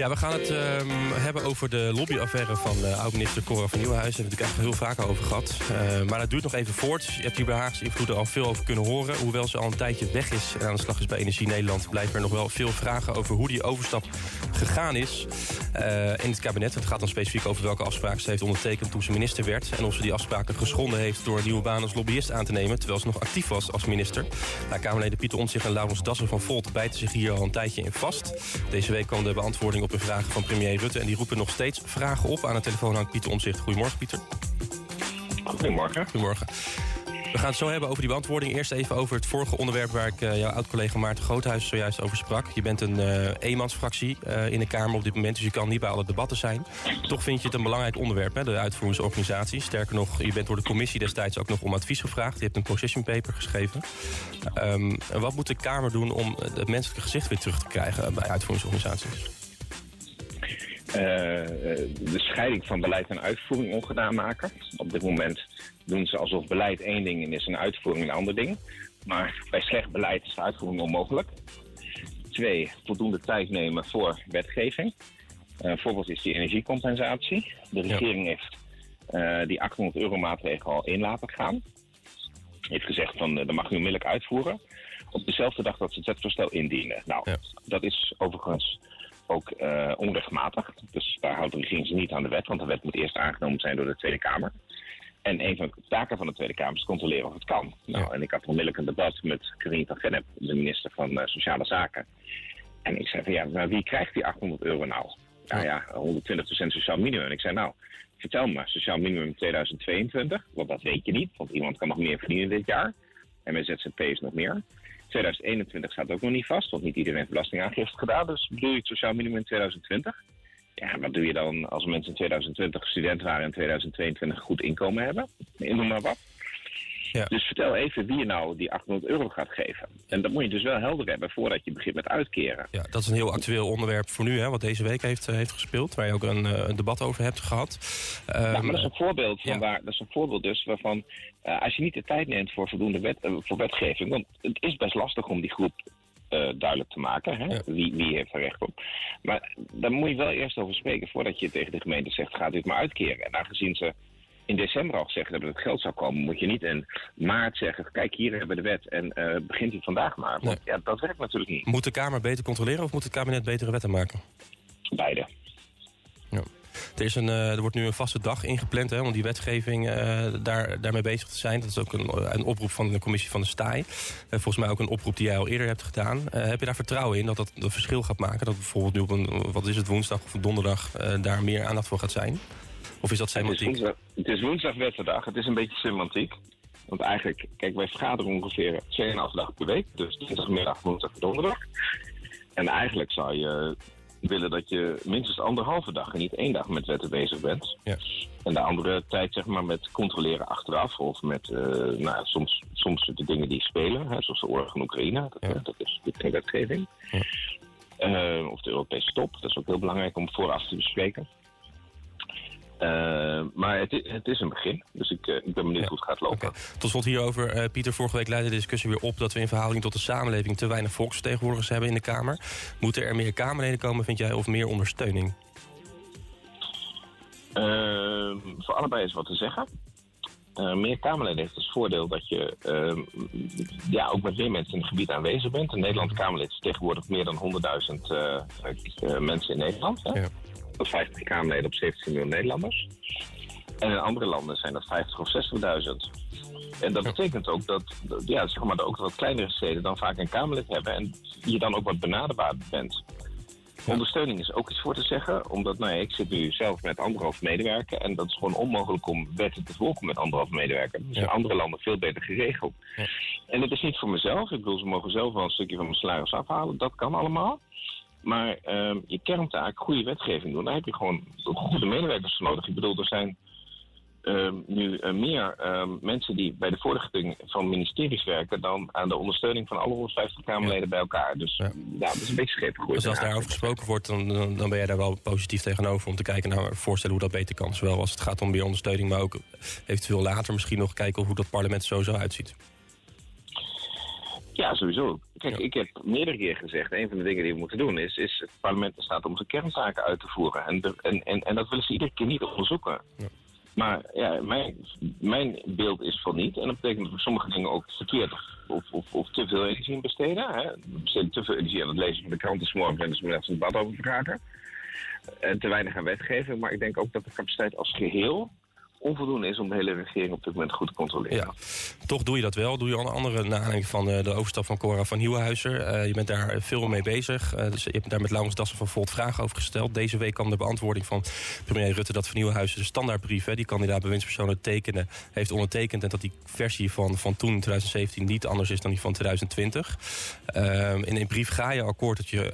Ja, we gaan het ehm, hebben over de lobbyaffaire van uh, oud-minister Cora van Nieuwenhuizen. Daar we het eigenlijk heel vaak over gehad. Uh, maar dat duurt nog even voort. Je hebt hier bij Haagse invloeden al veel over kunnen horen. Hoewel ze al een tijdje weg is en aan de slag is bij Energie Nederland... blijven er nog wel veel vragen over hoe die overstap gegaan is uh, in het kabinet. Het gaat dan specifiek over welke afspraken ze heeft ondertekend toen ze minister werd... en of ze die afspraken geschonden heeft door een nieuwe baan als lobbyist aan te nemen... terwijl ze nog actief was als minister. Nou, Kamerleden Pieter Omtzigt en Laurens Dassen van Volt bijten zich hier al een tijdje in vast. Deze week kwam de beantwoording op vraag van premier Rutte... en die roepen nog steeds vragen op. Aan de telefoon hangt Pieter Omtzigt. Goedemorgen, Pieter. Goedemorgen. Goedemorgen. We gaan het zo hebben over die beantwoording. Eerst even over het vorige onderwerp waar ik uh, jouw oud-collega Maarten Groothuis zojuist over sprak. Je bent een uh, eenmansfractie uh, in de Kamer op dit moment, dus je kan niet bij alle debatten zijn. Toch vind je het een belangrijk onderwerp, hè, de uitvoeringsorganisatie. Sterker nog, je bent door de commissie destijds ook nog om advies gevraagd. Je hebt een position paper geschreven. Um, wat moet de Kamer doen om het menselijke gezicht weer terug te krijgen bij uitvoeringsorganisaties? Uh, de scheiding van beleid en uitvoering ongedaan maken. Op dit moment doen ze alsof beleid één ding en is een uitvoering een ander ding. Maar bij slecht beleid is de uitvoering onmogelijk. Twee, voldoende tijd nemen voor wetgeving. Uh, voorbeeld is die energiecompensatie. De regering ja. heeft uh, die 800 euro maatregel al in laten gaan. Heeft gezegd van dat mag u onmiddellijk uitvoeren. Op dezelfde dag dat ze het wetvoorstel indienen. Nou, ja. dat is overigens uh, onrechtmatig. Dus daar houdt de regering zich niet aan de wet, want de wet moet eerst aangenomen zijn door de Tweede Kamer. En een van de taken van de Tweede Kamer is controleren of het kan. Nou, ja. en ik had onmiddellijk een debat met Karine van Gennep, de minister van uh, Sociale Zaken. En ik zei van ja, maar wie krijgt die 800 euro nou? Nou ja, 120% sociaal minimum. En ik zei nou, vertel me, sociaal minimum 2022, want dat weet je niet, want iemand kan nog meer verdienen dit jaar. En met ZZP's nog meer. 2021 staat ook nog niet vast, want niet iedereen heeft belastingaangifte gedaan. Dus bedoel je het sociaal minimum in 2020? Ja, wat doe je dan als mensen in 2020 student waren en in 2022 een goed inkomen hebben? Noem maar wat. Ja. Dus vertel even wie je nou die 800 euro gaat geven. En dat moet je dus wel helder hebben voordat je begint met uitkeren. Ja, dat is een heel actueel onderwerp voor nu, hè, wat deze week heeft, heeft gespeeld. Waar je ook een, een debat over hebt gehad. Um, maar dat is een voorbeeld, van ja. waar, dat is een voorbeeld dus waarvan... Uh, als je niet de tijd neemt voor voldoende wet, uh, voor wetgeving... want het is best lastig om die groep uh, duidelijk te maken. Hè? Ja. Wie, wie heeft er recht op? Maar daar moet je wel eerst over spreken voordat je tegen de gemeente zegt: ga dit maar uitkeren. En aangezien ze in december al gezegd hebben dat het geld zou komen, moet je niet in maart zeggen: kijk, hier hebben we de wet en uh, begint u vandaag maar. Want nee. ja, dat werkt natuurlijk niet. Moet de Kamer beter controleren of moet het kabinet betere wetten maken? Beide. Ja. Er, is een, uh, er wordt nu een vaste dag ingepland hè, om die wetgeving uh, daar, daarmee bezig te zijn. Dat is ook een, een oproep van de commissie van de STAI. Uh, volgens mij ook een oproep die jij al eerder hebt gedaan. heb je daar vertrouwen in dat dat een verschil gaat maken? Dat bijvoorbeeld nu op een, wat is het, woensdag of donderdag daar meer aandacht voor gaat zijn? Of is dat semantiek? Het is woensdag, het is woensdag wetterdag. Het is een beetje semantiek. Want eigenlijk, kijk, wij vergaderen ongeveer 2,5 dagen per week. Dus dinsdagmiddag, woensdag, donderdag. En eigenlijk zou je willen dat je minstens anderhalve dag en niet één dag met wetten bezig bent. Ja. En de andere tijd zeg maar met controleren achteraf of met uh, nou, soms, soms de dingen die spelen, hè, zoals de oorlog in Oekraïne, dat, ja. dat is geen wetgeving. Ja. Uh, of de Europese top, dat is ook heel belangrijk om vooraf te bespreken. Uh, maar het, het, is een begin, dus ik, uh, ik ben benieuwd ja. hoe het gaat lopen. Okay. Tot slot hierover, uh, Pieter, vorige week leidde de discussie weer op... dat we in verhouding tot de samenleving te weinig volksvertegenwoordigers hebben in de Kamer. Moeten er meer Kamerleden komen, vind jij, of meer ondersteuning? Ehm, voor allebei is wat te zeggen. meer Kamerleden heeft het voordeel dat je ehm, ja, ook met meer mensen in het gebied aanwezig bent. In Nederland Kamerlid is tegenwoordig meer dan 100.000 mensen in Nederland. Hè? Ja. 50 Kamerleden op 17 miljoen Nederlanders. En in andere landen zijn dat 50 of 60.000. En dat betekent ook dat, ja, zeg maar, ook wat kleinere steden dan vaak een Kamerlid hebben en je dan ook wat benaderbaar bent. Ja. Ondersteuning is ook iets voor te zeggen, omdat nou ja, ik zit nu zelf met anderhalf medewerker en dat is gewoon onmogelijk om wetten te volgen met anderhalf medewerker. Dat is ja. in andere landen veel beter geregeld. En dat is niet voor mezelf, ik bedoel, ze mogen zelf wel een stukje van mijn salaris afhalen, dat kan allemaal. Maar uh, je kerntaak, goede wetgeving doen, daar heb je gewoon goede medewerkers voor nodig. Ik bedoel, er zijn uh, nu uh, meer mensen die bij de voorlichting van ministeries werken dan aan de ondersteuning van alle 150 Kamerleden ja. bij elkaar. Dus ja. ja, dat is een beetje scheep Dus als daarover gesproken wordt, dan, dan ben jij daar wel positief tegenover om te kijken naar voorstellen hoe dat beter kan. Zowel als het gaat om meer ondersteuning, maar ook eventueel later misschien nog kijken hoe dat parlement zo zo uitziet. Ja, sowieso. Kijk, ik heb meerdere keer gezegd, een van de dingen die we moeten doen is, is het parlement in staat om zijn kerntaken uit te voeren. En, en, en, en dat willen ze iedere keer niet onderzoeken. Ja. Maar ja, mijn, mijn beeld is van niet. En dat betekent dat we sommige dingen ook verkeerd of, of, of te veel energie in besteden. Hè. We besteden te veel energie aan het lezen van de kranten s morgen en dus net een debat over vragen. En te weinig aan wetgeving. Maar ik denk ook dat de capaciteit als geheel onvoldoende is om de hele regering op dit moment goed te controleren. Toch doe je dat wel. Doe je al andere na van eh, de overstap van Cora van Nieuwenhuizer. Uh, je bent daar veel mee bezig. Uh, dus je hebt daar met Laurens Dassen van Volt vragen over gesteld. Deze week kwam de beantwoording van premier Rutte dat van Nieuwenhuizer de standaardbrief, hè, die kandidaat bewindspersonen tekenen, heeft ondertekend. En dat die versie van, van toen, 2017, niet anders is dan die van 2020. Ehm, in een brief ga je akkoord dat je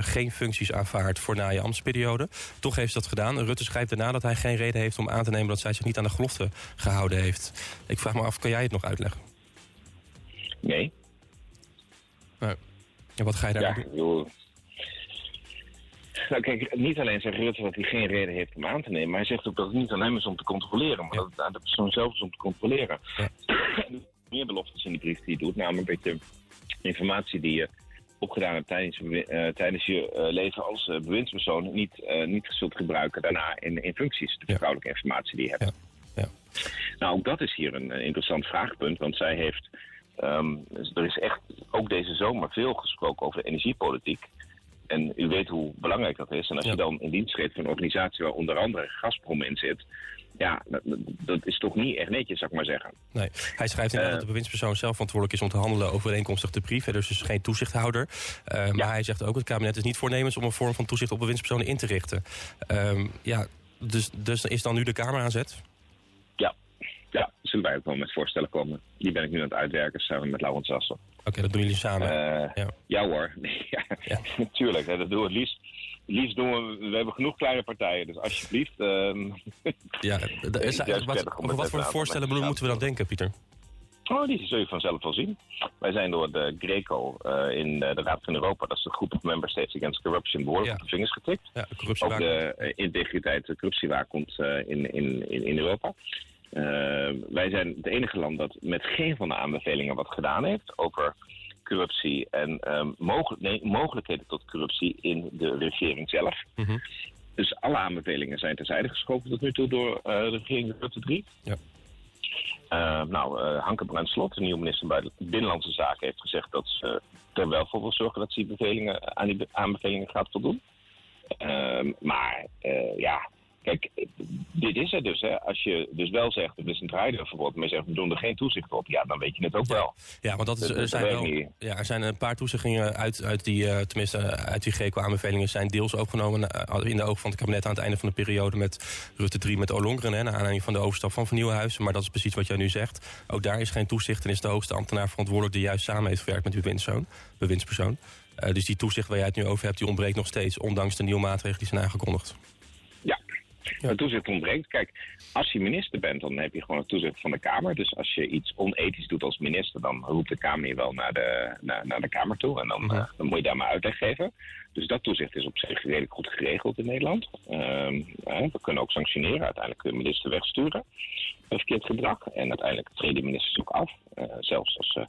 geen functies aanvaardt voor na je ambtsperiode. Toch heeft ze dat gedaan. Rutte schrijft daarna dat hij geen reden heeft om aan te nemen dat zij zich niet aan de gelofte gehouden heeft. Ik vraag me af, kan jij het nog uitleggen? Nee. Nou, en wat ga je daar ja, doen? Nou kijk, niet alleen zegt Rutte dat hij geen reden heeft om aan te nemen... maar hij zegt ook dat het niet aan hem is om te controleren... maar dat het aan de persoon zelf is om te controleren. Ja. meer beloftes in die brief die je doet, namelijk je informatie die je opgedaan hebt tijdens, uh, tijdens je uh, leven als uh, bewindspersoon niet, niet zult gebruiken daarna in, in functies, de vertrouwelijke informatie die je hebt. Ja. Ja. Nou, ook dat is hier een, interessant vraagpunt, want zij heeft, um, er is echt ook deze zomer veel gesproken over energiepolitiek. En u weet hoe belangrijk dat is. En als je dan in dienst treedt van een organisatie waar onder andere Gazprom in zit, ja, dat, dat, is toch niet echt netjes, zou ik maar zeggen. Nee, hij schrijft inderdaad uh, dat de bewindspersoon zelf verantwoordelijk is om te handelen overeenkomstig de brief. dus dus geen toezichthouder. Uh, maar hij zegt ook, het kabinet is niet voornemens om een vorm van toezicht op bewindspersonen in te richten. Uh, ja, dus, dus is dan nu de Kamer aan zet? Ja, ja, zullen wij ook wel met voorstellen komen. Die ben ik nu aan het uitwerken samen met Laurent Sassen. Oké, dat doen jullie samen? ja. ja hoor, ja, ja. natuurlijk. Hè, dat doen we het liefst liefst doen we, we hebben genoeg kleine partijen, dus alsjeblieft. Uh, ja, is, wat, over wat voor voorstellen moeten we dan denken, Pieter? Oh, die zul je vanzelf wel zien. Wij zijn door de Greco uh, in de Raad van Europa, dat is de groep of Member States Against Corruption, behoorlijk op de vingers getikt. Ja, de Ook de uh, integriteit, de corruptiewaakhond uh, in, in, in, Europa. Wij zijn het enige land dat met geen van de aanbevelingen wat gedaan heeft over corruptie en um, nee, mogelijkheden tot corruptie in de regering zelf. Mhm. Dus alle aanbevelingen zijn terzijde geschoven tot nu toe door uh, de regering Rutte 3. Ja. Uh, nou, uh, Hanke Brandslot, de nieuwe minister bij Binnenlandse Zaken, heeft gezegd dat ze er wel voor wil zorgen dat ze die bevelingen, aan die aanbevelingen gaat voldoen. Uh, maar ja, Kijk, dit is het dus. Hè. Als je dus wel zegt, het is een draaideurverbod, maar je zegt, we doen er geen toezicht op. Ja, dan weet je het ook wel. Ja, want dat is, er, zijn wel, ja, er zijn een paar toezeggingen uit, uit die, uh, tenminste uit die GECO-aanbevelingen zijn deels opgenomen uh, in de ogen van het kabinet aan het einde van de periode met Rutte 3 met Olongren, hè, naar aanleiding van de overstap van Vernieuwenhuizen. Maar dat is precies wat jij nu zegt. Ook daar is geen toezicht en is de hoogste ambtenaar verantwoordelijk die juist samen heeft gewerkt met uw bewindspersoon. bewindspersoon. Uh, dus die toezicht waar jij het nu over hebt, die ontbreekt nog steeds, ondanks de nieuwe maatregelen die zijn aangekondigd. Ja. Het toezicht ontbreekt. Kijk, als je minister bent, dan heb je gewoon het toezicht van de Kamer. Dus als je iets onethisch doet als minister, dan roept de Kamer je wel naar de, naar, naar de Kamer toe. En dan, eh, dan moet je daar maar uitleg geven. Dus dat toezicht is op zich redelijk goed geregeld in Nederland. Ehm, we kunnen ook sanctioneren. Uiteindelijk kun je minister wegsturen. Verkeerd gedrag. En uiteindelijk treden ministers ook af. Uh, zelfs als ze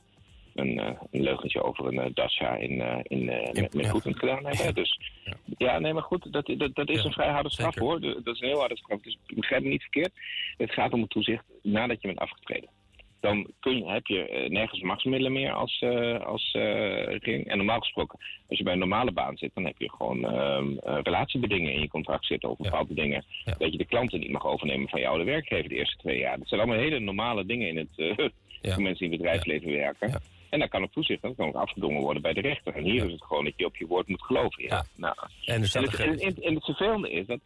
een, uh, een leugentje over een uh, Dacia in, uh, in, met, met goed gedaan hebben. Dus ja. nee, maar goed, dat, dat, dat is een vrij harde straf hoor. Dat is een heel harde straf. Dus ik begrijp me niet verkeerd. Het gaat om het toezicht nadat je bent afgetreden. Dan kun je, heb je nergens machtsmiddelen meer als, als regering. En normaal gesproken, als je bij een normale baan zit, dan heb je gewoon ehm, relatiebedingen in je contract zitten over bepaalde dingen. Dat je de klanten niet mag overnemen van je oude werkgever de eerste twee jaar. Dat zijn allemaal hele normale dingen in het, voor mensen die in het bedrijfsleven werken. En dan kan het toezicht dan kan ook afgedongen worden bij de rechter. En hier is het gewoon dat je op je woord moet geloven. Ja. Nou, en, dus en, het, en, en, het vervelende is dat 90%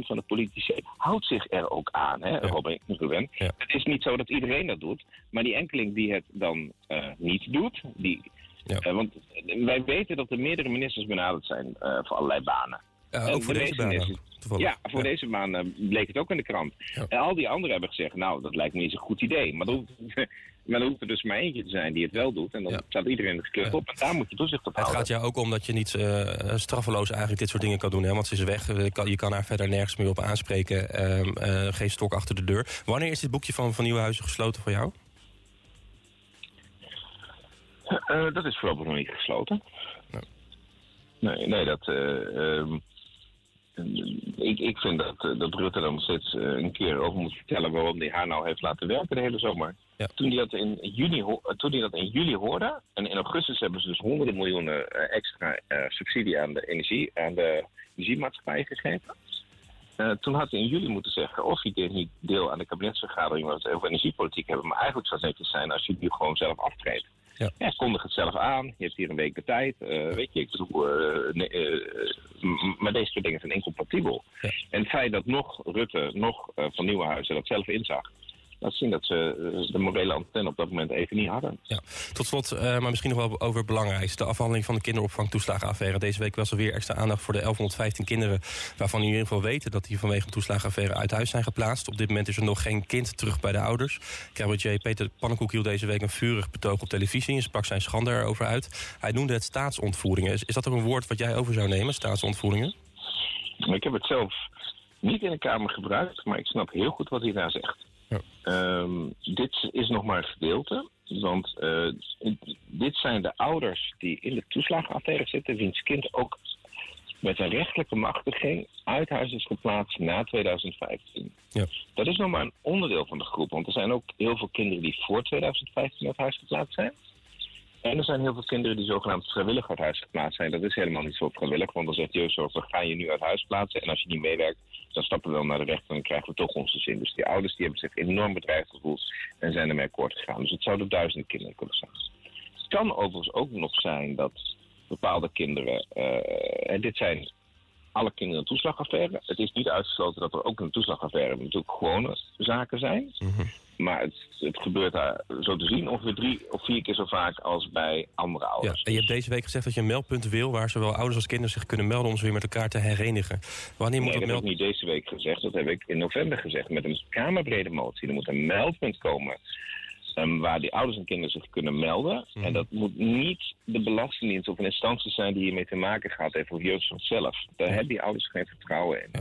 van de politici houdt zich er ook aan. Hè, Robin Ruben. Het is niet zo dat iedereen dat doet. Maar die enkeling die het dan uh, niet doet, die, uh, want wij weten dat er meerdere ministers benaderd zijn uh, voor allerlei banen. Ja, ook voor deze, baan. Ja, voor deze baan bleek het ook in de krant. En al die anderen hebben gezegd, nou, dat lijkt me eens een goed idee. Maar dan hoeft er dus maar eentje te zijn die het wel doet. En dan staat iedereen de gekleurd op. En daar moet je toezicht op houden. Het gaat jou ook om dat je niet uh, straffeloos eigenlijk dit soort dingen kan doen. Hè? Want ze is weg. Je kan haar verder nergens meer op aanspreken. Uh, geen stok achter de deur. Wanneer is dit boekje van, van Nieuwenhuizen gesloten voor jou? Dat is voorlopig nog niet gesloten. Nee, nee, dat. Uh, ik, ik vind dat, eh, dat Rutte dan steeds uh, een keer over moet vertellen waarom hij haar nou heeft laten werken de hele zomer. Ja. Toen, hij dat in juni, toen hij dat in juli hoorde, en in augustus hebben ze dus honderden miljoenen extra subsidie aan de energie, aan de energiemaatschappij gegeven. toen had hij in juli moeten zeggen of hij dit niet deel aan de kabinetsvergadering waar we het over energiepolitiek hebben. Maar eigenlijk zou het netjes zijn als je die gewoon zelf aftreedt. Ja. ja, kondig het zelf aan. Je hebt hier een week de tijd. Uh, weet je, ik bedoel, uh, nee, uh, maar deze twee dingen zijn incompatibel. Ja. En het feit dat nog Rutte, nog Van Nieuwenhuizen dat zelf inzag laat zien dat ze eh, de morele antenne op dat moment even niet hadden. Ja. Tot slot, uh, maar misschien nog wel over het belangrijkste. De afhandeling van de kinderopvangtoeslagenaffaire. Deze week was er weer extra aandacht voor de 1115 kinderen... waarvan u in ieder geval weten dat die vanwege een toeslagenaffaire uit huis zijn geplaatst. Op dit moment is er nog geen kind terug bij de ouders. Cabaretier Peter Pannenkoek hield deze week een vurig betoog op televisie... en sprak zijn schande erover uit. Hij noemde het staatsontvoeringen. Is, is dat ook een woord wat jij over zou nemen, staatsontvoeringen? Ik heb het zelf niet in de Kamer gebruikt, maar ik snap heel goed wat hij daar zegt. Ehm, dit is nog maar een gedeelte. Want uh, dit zijn de ouders die in de toeslagenaffaire zitten, wiens kind ook met een rechtelijke machtiging uit huis is geplaatst na 2015. Ja. Dat is nog maar een onderdeel van de groep, want er zijn ook heel veel kinderen die voor 2015 uit huis geplaatst zijn. En er zijn heel veel kinderen die zogenaamd vrijwillig uit huis geplaatst zijn. Dat is helemaal niet zo vrijwillig, want dan zegt jeugdzorg, we gaan je nu uit huis plaatsen. En als je niet meewerkt, dan stappen we wel naar de rechter en dan krijgen we toch onze zin. Dus die ouders die hebben zich enorm bedreigd gevoeld en zijn ermee akkoord gegaan. Dus het zouden duizenden kinderen kunnen zijn. Het kan overigens ook nog zijn dat bepaalde kinderen, uh, en dit zijn alle kinderen een toeslagaffaire. Het is niet uitgesloten dat er ook een toeslagaffaire natuurlijk gewone zaken zijn. Mhm. Maar het, het, gebeurt daar zo te zien ongeveer drie of vier keer zo vaak als bij andere ouders. Ja, en je hebt deze week gezegd dat je een meldpunt wil... waar zowel ouders als kinderen zich kunnen melden om ze weer met elkaar te herenigen. Wanneer moet nee, dat, dat heb ik niet deze week gezegd. Dat heb ik in november gezegd met een kamerbrede motie. Er moet een meldpunt komen um, waar die ouders en kinderen zich kunnen melden. Mhm. En dat moet niet de Belastingdienst of een instantie zijn die hiermee te maken gaat heeft of jeugdzorg zelf. Daar hebben die ouders geen vertrouwen in. Ja.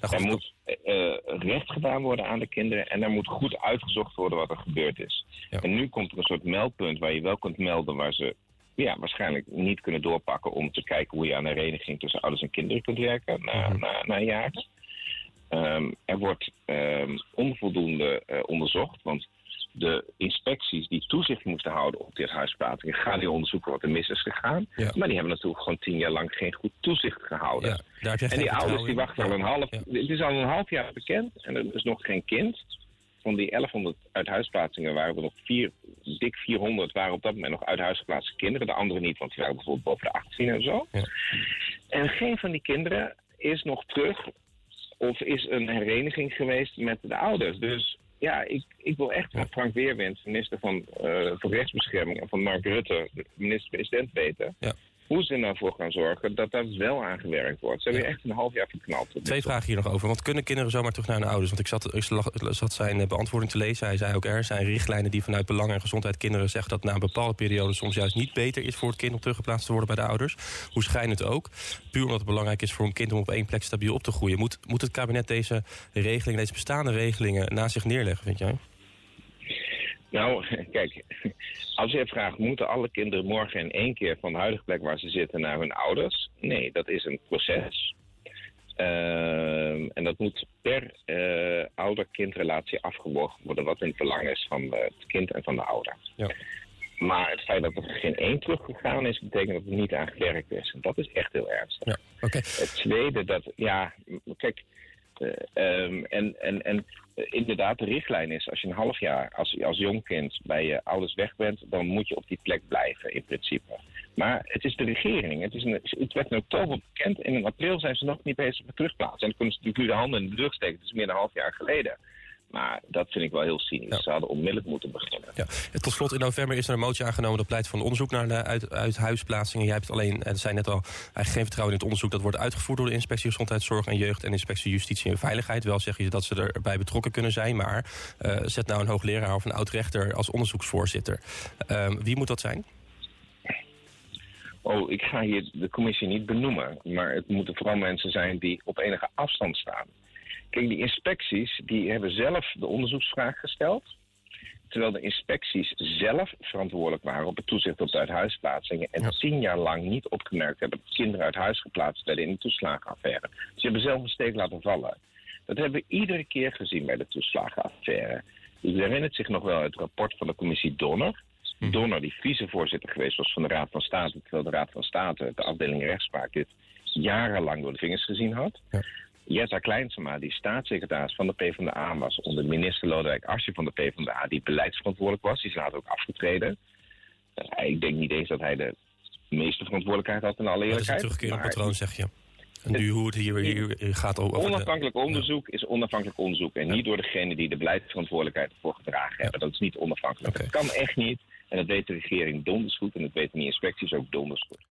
Nou, er moet uh, recht gedaan worden aan de kinderen en er moet goed uitgezocht worden wat er gebeurd is. En nu komt er een soort meldpunt waar je wel kunt melden waar ze ja, waarschijnlijk niet kunnen doorpakken om te kijken hoe je aan de hereniging tussen ouders en kinderen kunt werken na, mm na, na jaren. Um, er wordt um, onvoldoende uh, onderzocht, want de inspecties die toezicht moesten houden op dit huisplaatsingen gaan die onderzoeken wat er mis is gegaan. Maar die hebben natuurlijk gewoon tien jaar lang geen goed toezicht gehouden. Ja, en die ouders die wachten al een half... Het is al een half jaar bekend en er is nog geen kind. Van die 1100 uithuisplaatsingen waren er nog vier, dik 400 waren op dat moment nog uithuisgeplaatste kinderen. De andere niet, want die waren bijvoorbeeld boven de 18 en zo. Ja. En geen van die kinderen is nog terug of is een hereniging geweest met de ouders. Dus ja, ik, ik wil echt van Frank Weerwind, minister van, uh, Rechtsbescherming, en van Mark Rutte, minister-president, weten. Ja. Hoe ze ervoor nou gaan zorgen dat dat wel aangewerkt wordt. Ze hebben echt een half jaar verknald. Twee vragen hier nog over. Want kunnen kinderen zomaar terug naar hun ouders? Want ik zat, ik zat zijn eh, beantwoording te lezen. Hij zei ook er zijn richtlijnen die vanuit belang en gezondheid kinderen zeggen... dat na een bepaalde periode soms juist niet beter is voor het kind... om teruggeplaatst te worden bij de ouders. Hoe schijnt het ook? Puur omdat het belangrijk is voor een kind om op één plek stabiel op te groeien. Moet, moet het kabinet deze regelingen, deze bestaande regelingen... naast zich neerleggen, vind jij? Nou, kijk, als je vraagt, moeten alle kinderen morgen in één keer van de huidige plek waar ze zitten naar hun ouders? Nee, dat is een proces. Uh, en dat moet per uh, ouder-kindrelatie afgewogen worden, wat in het belang is van het kind en van de ouder. Ja. Maar het feit dat er geen één teruggegaan is, betekent dat er niet aan gewerkt is. En dat is echt heel ernstig. Ja, okay. Het tweede, dat, ja, uh, en, en, en inderdaad, de richtlijn is, als je een half jaar als, als jong kind bij je ouders weg bent, dan moet je op die plek blijven in principe. Maar het is de regering. Het, is een, het werd in oktober bekend en in april zijn ze nog niet bezig met terugplaatsen. En dan kunnen ze natuurlijk nu de handen in de deur steken. Het is meer dan een half jaar geleden. Maar dat vind ik wel heel cynisch. Ze hadden onmiddellijk moeten beginnen. Ja. Tot slot, in november is er een motie aangenomen... dat pleit van onderzoek naar de uit, uithuisplaatsingen. Jij hebt alleen, en zei net al, eigenlijk geen vertrouwen in het onderzoek... dat wordt uitgevoerd door de Inspectie Gezondheidszorg en Jeugd... en Inspectie Justitie en Veiligheid. Wel zeg je dat ze erbij betrokken kunnen zijn... maar uh, zet nou een hoogleraar of een oud-rechter als onderzoeksvoorzitter. Uh, wie moet dat zijn? Oh, ik ga hier de commissie niet benoemen. Maar het moeten vooral mensen zijn die op enige afstand staan. Kijk, die inspecties die hebben zelf de onderzoeksvraag gesteld. Terwijl de inspecties zelf verantwoordelijk waren op het toezicht op de uithuisplaatsingen. En tien jaar lang niet opgemerkt hebben dat kinderen uit huis geplaatst werden in de toeslagenaffaire. Ze hebben zelf een steek laten vallen. Dat hebben we iedere keer gezien bij de toeslagenaffaire. U herinnert zich nog wel het rapport van de commissie Donner. Hm. Donner, die vicevoorzitter geweest was van de Raad van State, terwijl de Raad van State, de afdeling rechtspraak, dit jarenlang door de vingers gezien had. Ja. Jetta Kleinsema, die staatssecretaris van de PvdA was... onder minister Lodewijk Asscher van de PvdA... die beleidsverantwoordelijk was, die is later ook afgetreden. Uh, ik denk niet eens dat hij de meeste verantwoordelijkheid had in alle eerlijkheid. Dat is een terugkerend patroon, zeg je. En nu hoe het hier, hier gaat over... Onafhankelijk onderzoek is onafhankelijk onderzoek. En niet door degene die de beleidsverantwoordelijkheid ervoor gedragen hebben. Dat is niet onafhankelijk. Dat kan echt niet. En dat weet de regering donders goed. En dat weten die inspecties ook donders goed.